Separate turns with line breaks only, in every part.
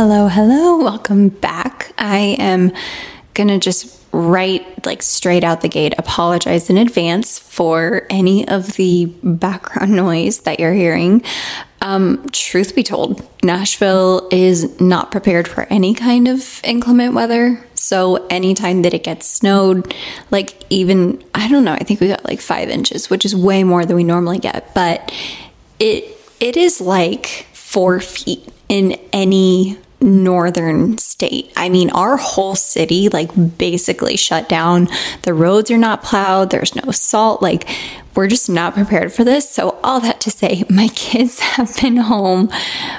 Hello, hello, welcome back. I am gonna just right like straight out the gate apologize in advance for any of the background noise that you're hearing. Um, truth be told, Nashville is not prepared for any kind of inclement weather. So anytime that it gets snowed, like even I don't know, I think we got like five inches, which is way more than we normally get, but it it is like four feet in any northern state. I mean, our whole city like basically shut down. The roads are not plowed, there's no salt. Like, we're just not prepared for this. So, all that to say, my kids have been home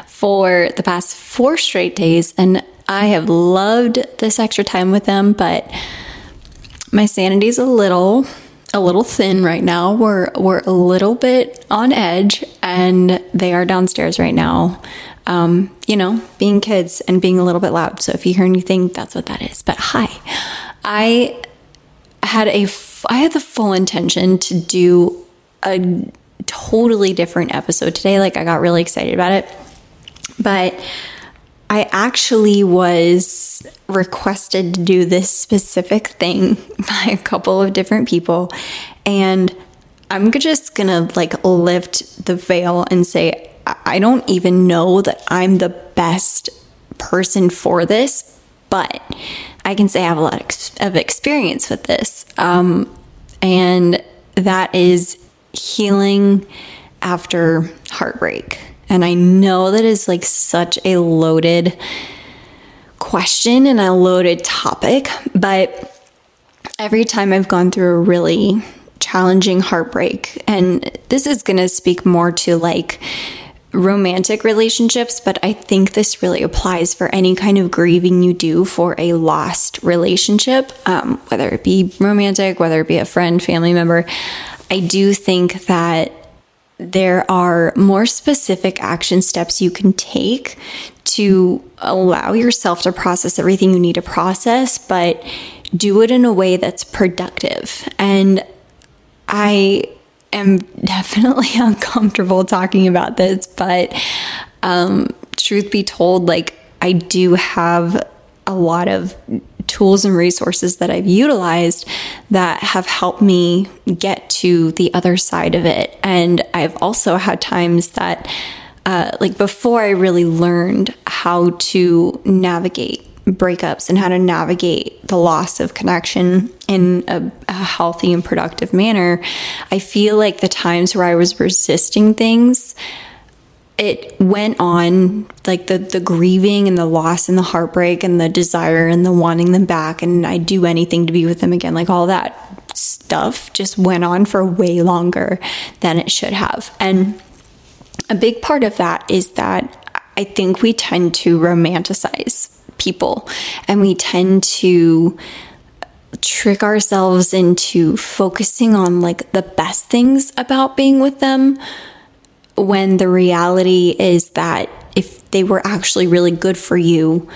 for the past four straight days, and I have loved this extra time with them, but my sanity's a little a little thin right now. We're we're a little bit on edge and they are downstairs right now um, you know, being kids and being a little bit loud. So if you hear anything, that's what that is. But hi, I had a I had the full intention to do a totally different episode today. Like I got really excited about it, but I actually was requested to do this specific thing by a couple of different people, and I'm just gonna like lift the veil and say I don't even know that I'm the best person for this, but I can say I have a lot of experience with this. Um, and that is healing after heartbreak. And I know that is like such a loaded question and a loaded topic, but every time I've gone through a really challenging heartbreak, and this is going to speak more to like romantic relationships, but I think this really applies for any kind of grieving you do for a lost relationship, um, whether it be romantic, whether it be a friend, family member. I do think that there are more specific action steps you can take to allow yourself to process everything you need to process, but do it in a way that's productive. And I am definitely uncomfortable talking about this, but um, truth be told, like I do have a lot of tools and resources that I've utilized that have helped me get to the other side of it. And I've also had times that, uh, like before I really learned how to navigate breakups and how to navigate the loss of connection in a, a, healthy and productive manner, I feel like the times where I was resisting things, it went on like the the grieving and the loss and the heartbreak and the desire and the wanting them back and I'd do anything to be with them again, like all that stuff just went on for way longer than it should have. And a big part of that is that I think we tend to romanticize people. And we tend to trick ourselves into focusing on like the best things about being with them when the reality is that if they were actually really good for you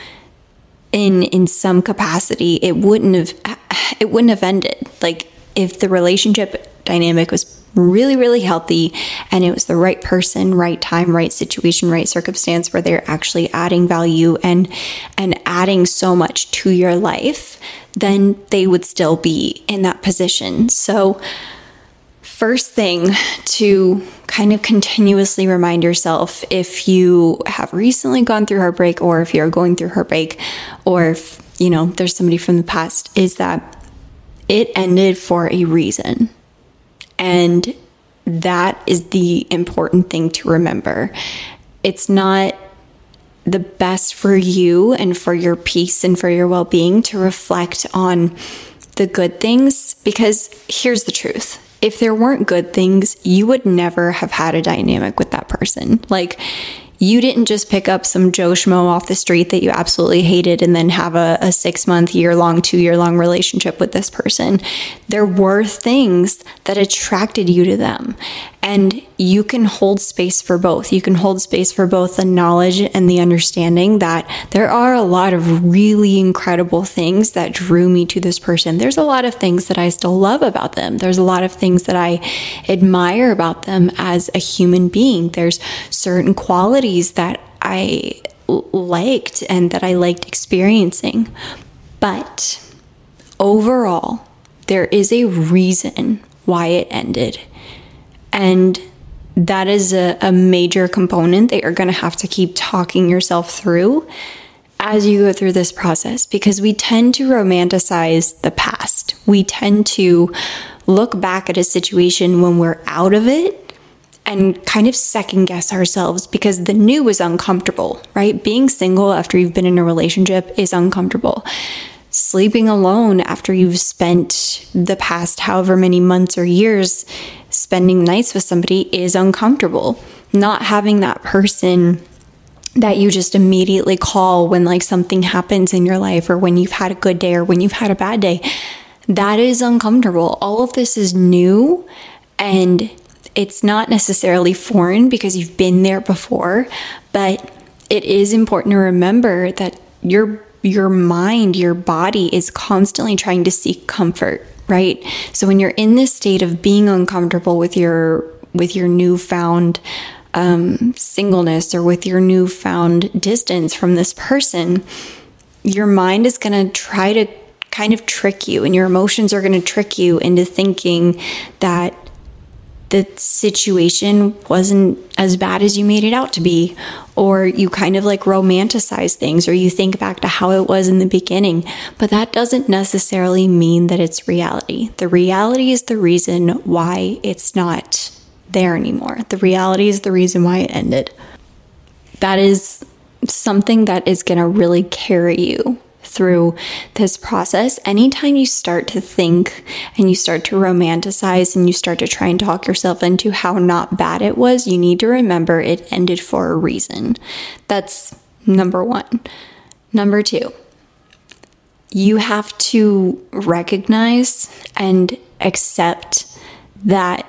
in in some capacity it wouldn't have it wouldn't have ended. Like if the relationship dynamic was really, really healthy and it was the right person, right time, right situation, right circumstance where they're actually adding value and and adding so much to your life, then they would still be in that position. So first thing to kind of continuously remind yourself if you have recently gone through heartbreak or if you're going through heartbreak or if you know there's somebody from the past is that it ended for a reason and that is the important thing to remember. It's not the best for you and for your peace and for your well being to reflect on the good things because here's the truth. If there weren't good things, you would never have had a dynamic with that person. Like, you didn't just pick up some Joe Schmo off the street that you absolutely hated and then have a, a six month, year long, two year long relationship with this person. There were things that attracted you to them. And you can hold space for both. You can hold space for both the knowledge and the understanding that there are a lot of really incredible things that drew me to this person. There's a lot of things that I still love about them. There's a lot of things that I admire about them as a human being. There's certain qualities that I liked and that I liked experiencing. But overall, there is a reason why it ended. And that is a, a major component that you're going to have to keep talking yourself through as you go through this process because we tend to romanticize the past. We tend to look back at a situation when we're out of it and kind of second guess ourselves because the new is uncomfortable, right? Being single after you've been in a relationship is uncomfortable. Sleeping alone after you've spent the past however many months or years spending nights with somebody is uncomfortable. Not having that person that you just immediately call when like something happens in your life or when you've had a good day or when you've had a bad day, that is uncomfortable. All of this is new and it's not necessarily foreign because you've been there before, but it is important to remember that your your mind, your body is constantly trying to seek comfort, right? So when you're in this state of being uncomfortable with your with your newfound um, singleness or with your newfound distance from this person, your mind is going to try to kind of trick you, and your emotions are going to trick you into thinking that the situation wasn't as bad as you made it out to be, or you kind of like romanticize things, or you think back to how it was in the beginning. But that doesn't necessarily mean that it's reality. The reality is the reason why it's not there anymore. The reality is the reason why it ended. That is something that is going to really carry you through this process, anytime you start to think and you start to romanticize and you start to try and talk yourself into how not bad it was, you need to remember it ended for a reason. That's number one. Number two, you have to recognize and accept that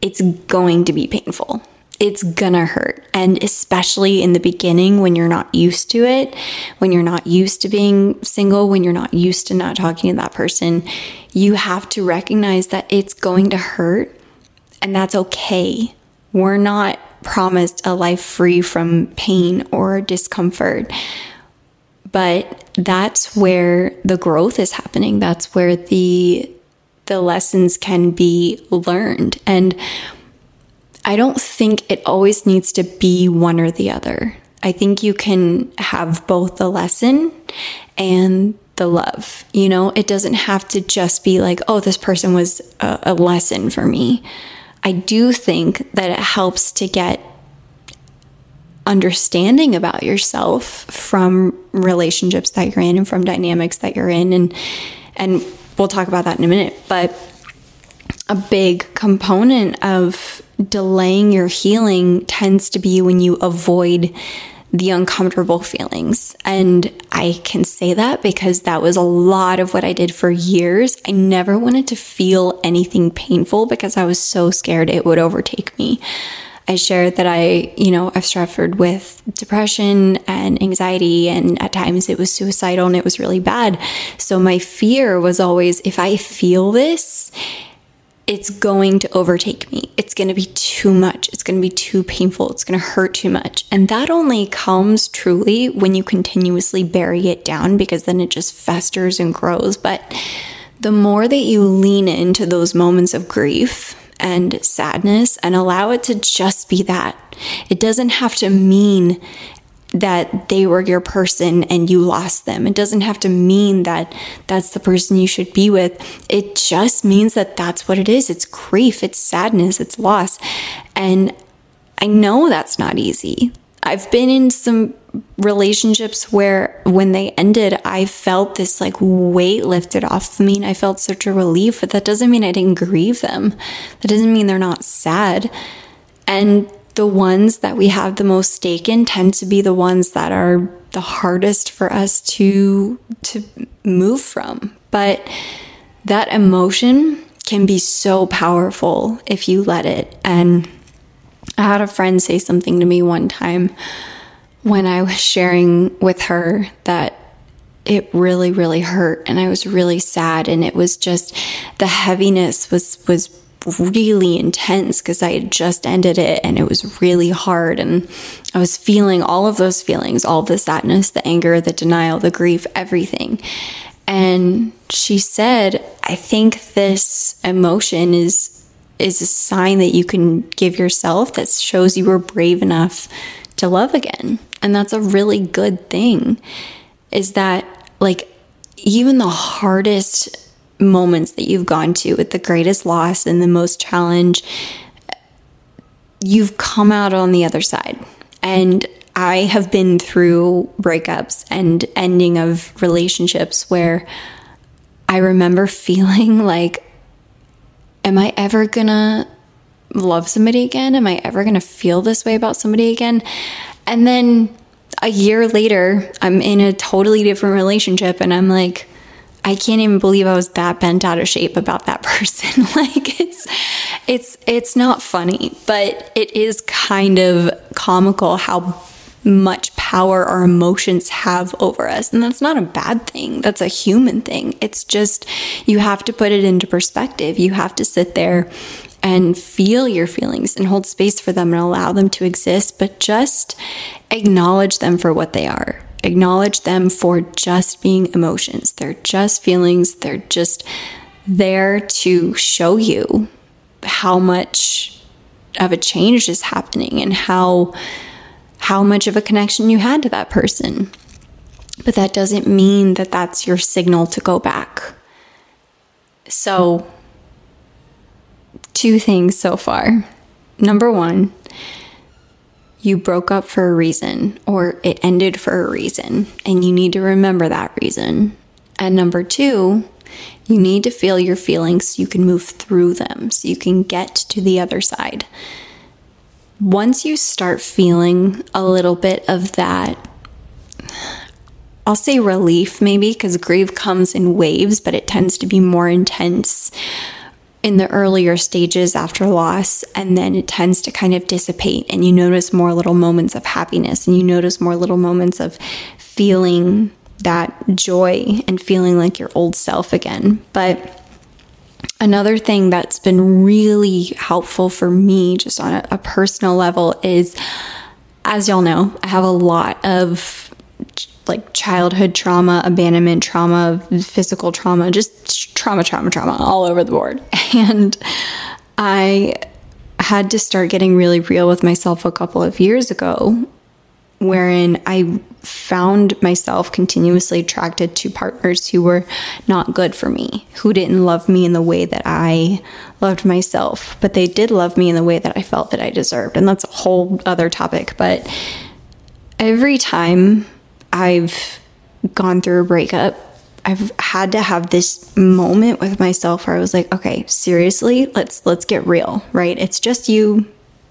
it's going to be painful it's gonna hurt. And especially in the beginning when you're not used to it, when you're not used to being single, when you're not used to not talking to that person, you have to recognize that it's going to hurt and that's okay. We're not promised a life free from pain or discomfort. But that's where the growth is happening. That's where the the lessons can be learned. And I don't think it always needs to be one or the other. I think you can have both the lesson and the love. You know, it doesn't have to just be like, oh, this person was a, a lesson for me. I do think that it helps to get understanding about yourself from relationships that you're in and from dynamics that you're in and and we'll talk about that in a minute but a big component of delaying your healing tends to be when you avoid the uncomfortable feelings. And I can say that because that was a lot of what I did for years. I never wanted to feel anything painful because I was so scared it would overtake me. I shared that I, you know, I've suffered with depression and anxiety, and at times it was suicidal and it was really bad. So my fear was always if I feel this, it's going to overtake me. It's going to be too much. It's going to be too painful. It's going to hurt too much. And that only comes truly when you continuously bury it down because then it just festers and grows. But the more that you lean into those moments of grief and sadness and allow it to just be that, it doesn't have to mean that they were your person and you lost them. It doesn't have to mean that that's the person you should be with. It just means that that's what it is. It's grief, it's sadness, it's loss. And I know that's not easy. I've been in some relationships where when they ended, I felt this like weight lifted off of me and I felt such a relief, but that doesn't mean I didn't grieve them. That doesn't mean they're not sad. And the ones that we have the most stake in tend to be the ones that are the hardest for us to to move from. But that emotion can be so powerful if you let it. And i had a friend say something to me one time when i was sharing with her that it really really hurt. And i was really sad. And it was just the heaviness was was really intense because I had just ended it and it was really hard. And I was feeling all of those feelings all the sadness, the anger, the denial, the grief, everything. And she said, I think this emotion is is a sign that you can give yourself that shows you were brave enough to love again. And that's a really good thing. Is that like even the hardest moments that you've gone to with the greatest loss and the most challenge, you've come out on the other side. And I have been through breakups and ending of relationships where I remember feeling like, am I ever gonna love somebody again? Am I ever gonna feel this way about somebody again? And then a year later, I'm in a totally different relationship and I'm like, I can't even believe I was that bent out of shape about that person. like it's it's it's not funny, but it is kind of comical how much power our emotions have over us. And that's not a bad thing. That's a human thing. It's just you have to put it into perspective. You have to sit there and feel your feelings and hold space for them and allow them to exist, but just acknowledge them for what they are acknowledge them for just being emotions. They're just feelings. They're just there to show you how much of a change is happening and how how much of a connection you had to that person. But that doesn't mean that that's your signal to go back. So, two things so far. Number 1, you broke up for a reason or it ended for a reason, and you need to remember that reason. And number two, you need to feel your feelings so you can move through them, so you can get to the other side. Once you start feeling a little bit of that, I'll say relief maybe, because grief comes in waves, but it tends to be more intense in the earlier stages after loss, and then it tends to kind of dissipate, and you notice more little moments of happiness, and you notice more little moments of feeling that joy and feeling like your old self again. But another thing that's been really helpful for me, just on a, a personal level, is as y'all know, I have a lot of like childhood trauma, abandonment trauma, physical trauma, just trauma, trauma, trauma all over the board. And I had to start getting really real with myself a couple of years ago, wherein I found myself continuously attracted to partners who were not good for me, who didn't love me in the way that I loved myself, but they did love me in the way that I felt that I deserved. And that's a whole other topic. But every time I've gone through a breakup, I've had to have this moment with myself where I was like, okay, seriously, let's let's get real, right? It's just you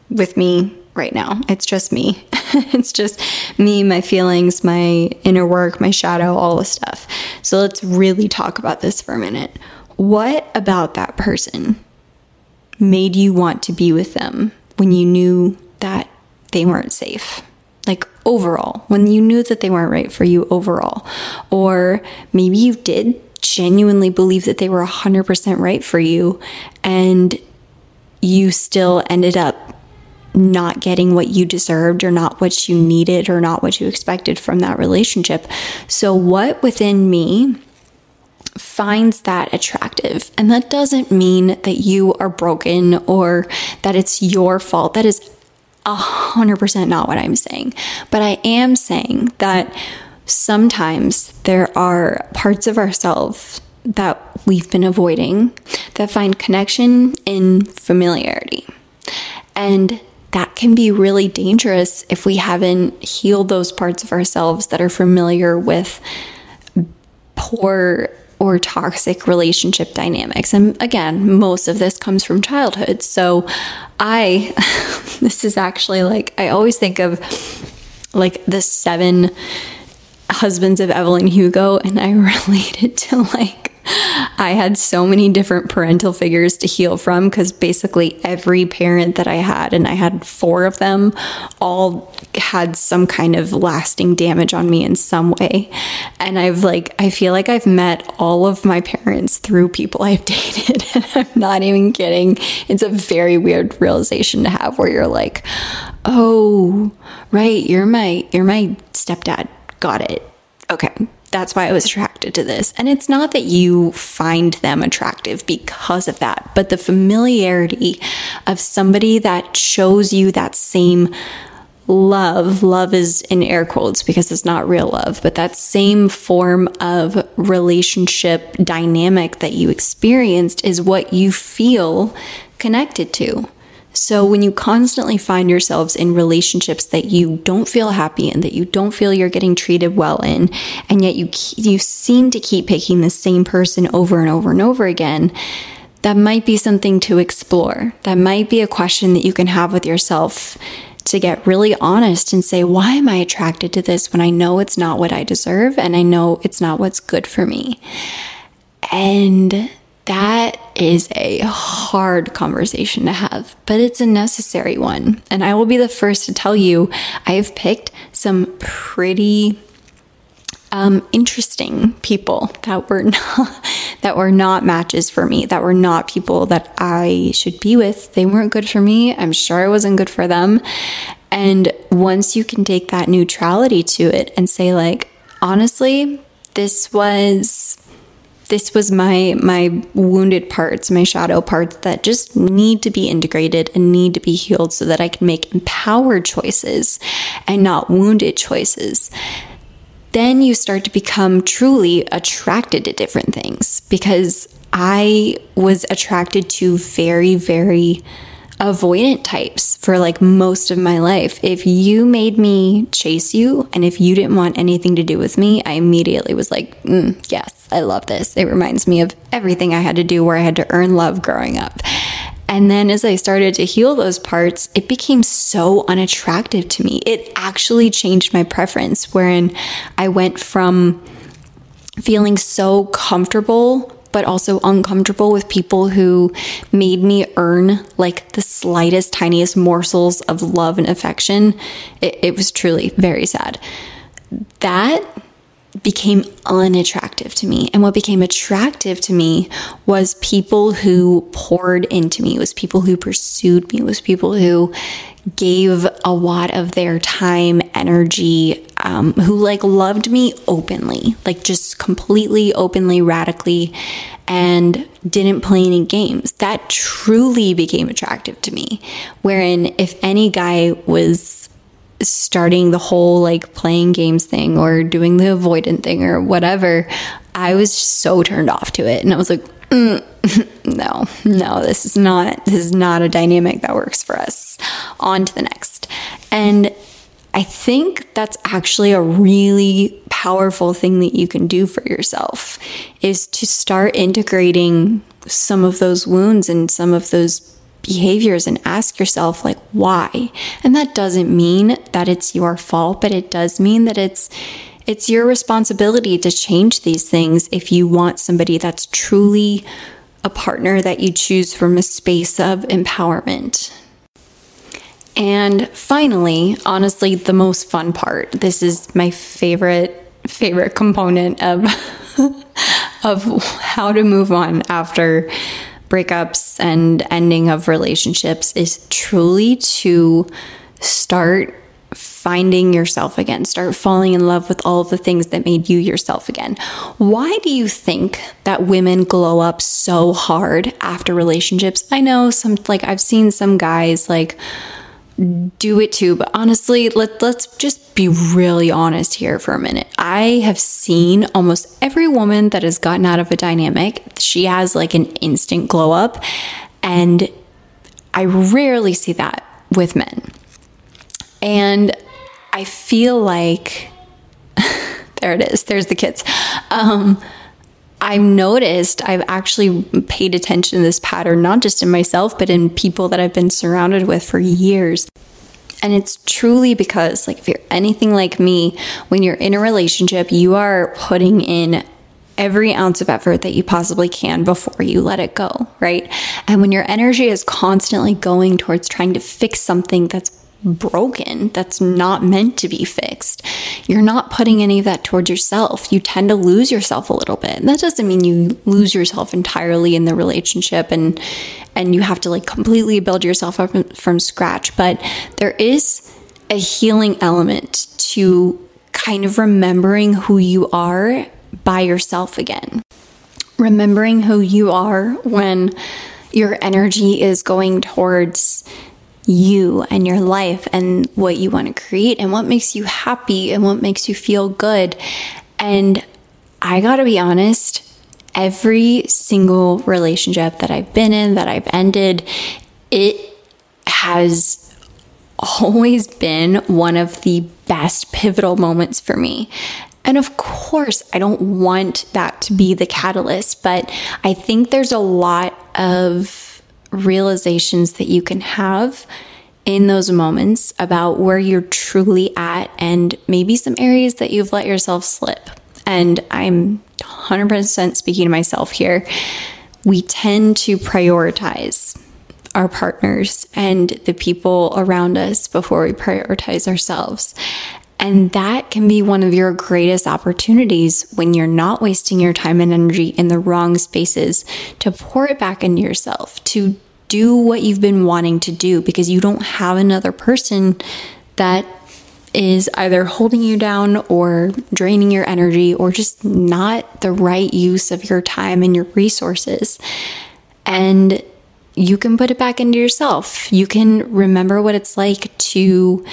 with me right now. It's just me. it's just me, my feelings, my inner work, my shadow, all the stuff. So let's really talk about this for a minute. What about that person made you want to be with them when you knew that they weren't safe? Overall, when you knew that they weren't right for you overall. Or maybe you did genuinely believe that they were 100% right for you and you still ended up not getting what you deserved or not what you needed or not what you expected from that relationship. So, what within me finds that attractive? And that doesn't mean that you are broken or that it's your fault. That is 100% not what I'm saying. But I am saying that sometimes there are parts of ourselves that we've been avoiding that find connection in familiarity. And that can be really dangerous if we haven't healed those parts of ourselves that are familiar with poor or toxic relationship dynamics. And again, most of this comes from childhood. So I, this is actually like, I always think of like the seven husbands of Evelyn Hugo, and I relate it to like I had so many different parental figures to heal from because basically every parent that I had, and I had four of them, all had some kind of lasting damage on me in some way. And I've like, I feel like I've met all of my parents through people I've dated. And I'm not even kidding. It's a very weird realization to have where you're like, oh, right, you're my, you're my stepdad. Got it. Okay that's why I was attracted to this. And it's not that you find them attractive because of that, but the familiarity of somebody that shows you that same love. Love is in air quotes because it's not real love, but that same form of relationship dynamic that you experienced is what you feel connected to. So, when you constantly find yourselves in relationships that you don't feel happy in, that you don't feel you're getting treated well in, and yet you you seem to keep picking the same person over and over and over again, that might be something to explore. That might be a question that you can have with yourself to get really honest and say, why am I attracted to this when I know it's not what I deserve and I know it's not what's good for me? And that is a hard conversation to have, but it's a necessary one. And I will be the first to tell you, I have picked some pretty um, interesting people that were not that were not matches for me, that were not people that I should be with. They weren't good for me. I'm sure I wasn't good for them. And once you can take that neutrality to it and say, like, honestly, this was this was my my wounded parts, my shadow parts that just need to be integrated and need to be healed so that I can make empowered choices and not wounded choices. Then you start to become truly attracted to different things because I was attracted to very very avoidant types for like most of my life. If you made me chase you and if you didn't want anything to do with me, I immediately was like, mm, yes, I love this. It reminds me of everything I had to do where I had to earn love growing up. And then as I started to heal those parts, it became so unattractive to me. It actually changed my preference, wherein I went from feeling so comfortable but also uncomfortable with people who made me earn like the slightest, tiniest morsels of love and affection. It, it was truly very sad. That became unattractive to me. And what became attractive to me was people who poured into me, was people who pursued me, was people who gave a lot of their time, energy, um, who like loved me openly, like just completely openly, radically, and didn't play any games. That truly became attractive to me. Wherein, if any guy was starting the whole like playing games thing or doing the avoidant thing or whatever, I was so turned off to it. And I was like, mm, no, no, this is not, this is not a dynamic that works for us. On to the next. And I think that's actually a really powerful thing that you can do for yourself is to start integrating some of those wounds and some of those behaviors and ask yourself like why? And that doesn't mean that it's your fault but it does mean that it's it's your responsibility to change these things if you want somebody that's truly a partner that you choose from a space of empowerment and finally honestly the most fun part this is my favorite favorite component of of how to move on after breakups and ending of relationships is truly to start finding yourself again, start falling in love with all of the things that made you yourself again. Why do you think that women glow up so hard after relationships? I know some, like, I've seen some guys, like, do it too. But honestly, let, let's just be really honest here for a minute. I have seen almost every woman that has gotten out of a dynamic, she has like an instant glow up. And I rarely see that with men. And I feel like there it is, there's the kids. Um, I've noticed, I've actually paid attention to this pattern, not just in myself, but in people that I've been surrounded with for years. And it's truly because, like, if you're anything like me, when you're in a relationship, you are putting in every ounce of effort that you possibly can before you let it go, right? And when your energy is constantly going towards trying to fix something that's broken, that's not meant to be fixed. You're not putting any of that towards yourself. You tend to lose yourself a little bit. And that doesn't mean you lose yourself entirely in the relationship and and you have to like completely build yourself up from scratch, but there is a healing element to kind of remembering who you are by yourself again. Remembering who you are when your energy is going towards you and your life and what you want to create and what makes you happy and what makes you feel good. And I got to be honest, every single relationship that I've been in, that I've ended, it has always been one of the best pivotal moments for me. And of course, I don't want that to be the catalyst, but I think there's a lot of realizations that you can have in those moments about where you're truly at and maybe some areas that you've let yourself slip. And I'm 100% speaking to myself here. We tend to prioritize our partners and the people around us before we prioritize ourselves. And that can be one of your greatest opportunities when you're not wasting your time and energy in the wrong spaces to pour it back into yourself, to do what you've been wanting to do because you don't have another person that is either holding you down or draining your energy or just not the right use of your time and your resources. And you can put it back into yourself. You can remember what it's like to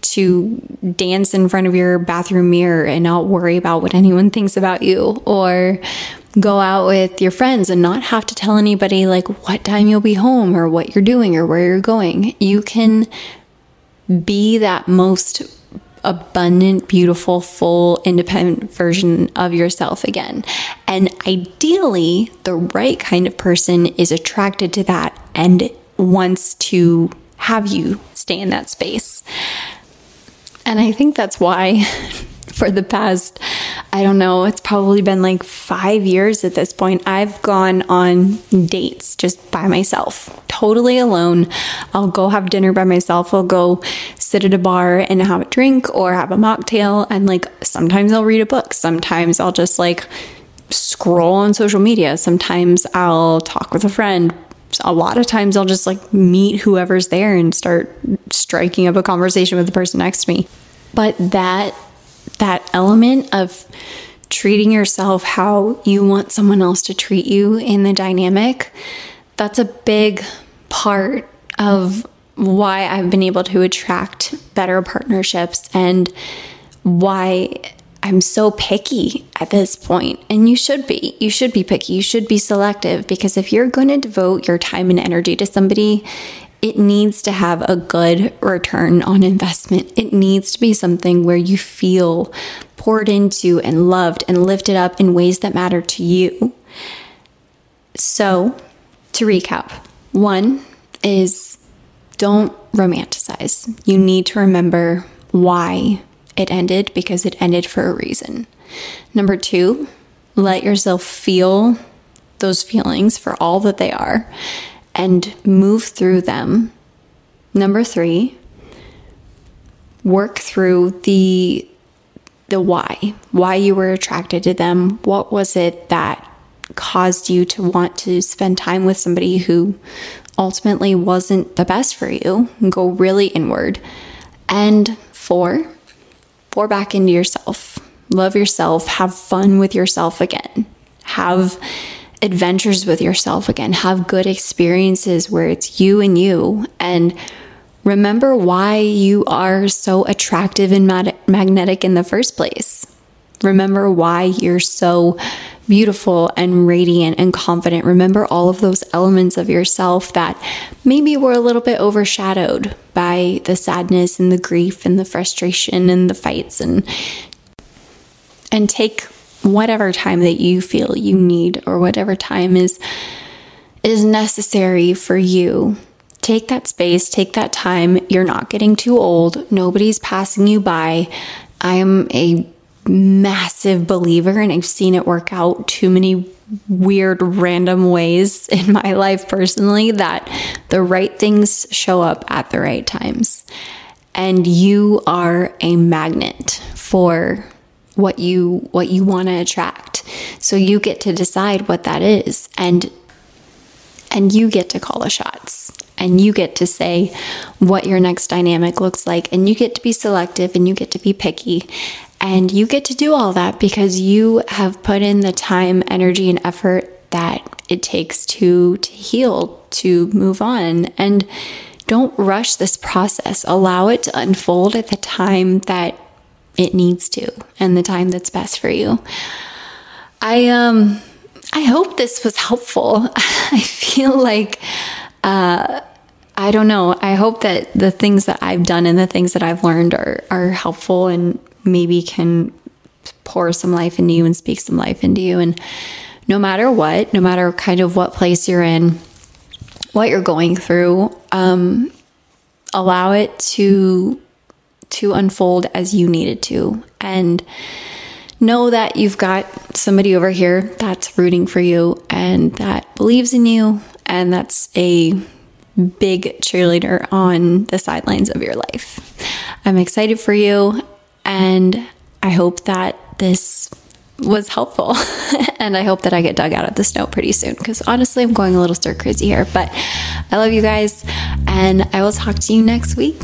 to dance in front of your bathroom mirror and not worry about what anyone thinks about you or go out with your friends and not have to tell anybody like what time you'll be home or what you're doing or where you're going. You can be that most abundant, beautiful, full, independent version of yourself again. And ideally, the right kind of person is attracted to that and wants to have you stay in that space. And I think that's why for the past, I don't know, it's probably been like five years at this point. I've gone on dates just by myself, totally alone. I'll go have dinner by myself. I'll go sit at a bar and have a drink or have a mocktail. And like sometimes I'll read a book. Sometimes I'll just like scroll on social media. Sometimes I'll talk with a friend. A lot of times I'll just like meet whoever's there and start striking up a conversation with the person next to me. But that that element of treating yourself how you want someone else to treat you in the dynamic, that's a big part of why I've been able to attract better partnerships and why I'm so picky at this point. And you should be. You should be picky. You should be selective because if you're going to devote your time and energy to somebody, it needs to have a good return on investment. It needs to be something where you feel poured into and loved and lifted up in ways that matter to you. So, to recap, one is don't romanticize. You need to remember why it ended because it ended for a reason. Number two, let yourself feel those feelings for all that they are and move through them. Number three, work through the the why, why you were attracted to them. What was it that caused you to want to spend time with somebody who ultimately wasn't the best for you? Go really inward. And four, pour back into yourself. Love yourself. Have fun with yourself again. Have adventures with yourself again. Have good experiences where it's you and you. And remember why you are so attractive and magnetic in the first place. Remember why you're so beautiful and radiant and confident. Remember all of those elements of yourself that maybe were a little bit overshadowed by the sadness and the grief and the frustration and the fights and and take whatever time that you feel you need or whatever time is is necessary for you. Take that space, take that time. You're not getting too old. Nobody's passing you by. I am a massive believer and I've seen it work out too many weird random ways in my life personally that the right things show up at the right times. And you are a magnet for what you what you want to attract. So you get to decide what that is and and you get to call the shots and you get to say what your next dynamic looks like and you get to be selective and you get to be picky and you get to do all that because you have put in the time, energy, and effort that it takes to, to heal, to move on. And don't rush this process. Allow it to unfold at the time that it needs to and the time that's best for you. I um I hope this was helpful. I feel like uh I don't know. I hope that the things that I've done and the things that I've learned are are helpful and maybe can pour some life into you and speak some life into you. And no matter what, no matter kind of what place you're in, what you're going through, um, allow it to to unfold as you need it to, and know that you've got somebody over here that's rooting for you and that believes in you, and that's a big cheerleader on the sidelines of your life. I'm excited for you and I hope that this was helpful. and I hope that I get dug out of the snow pretty soon because honestly, I'm going a little stir crazy here. But I love you guys, and I will talk to you next week.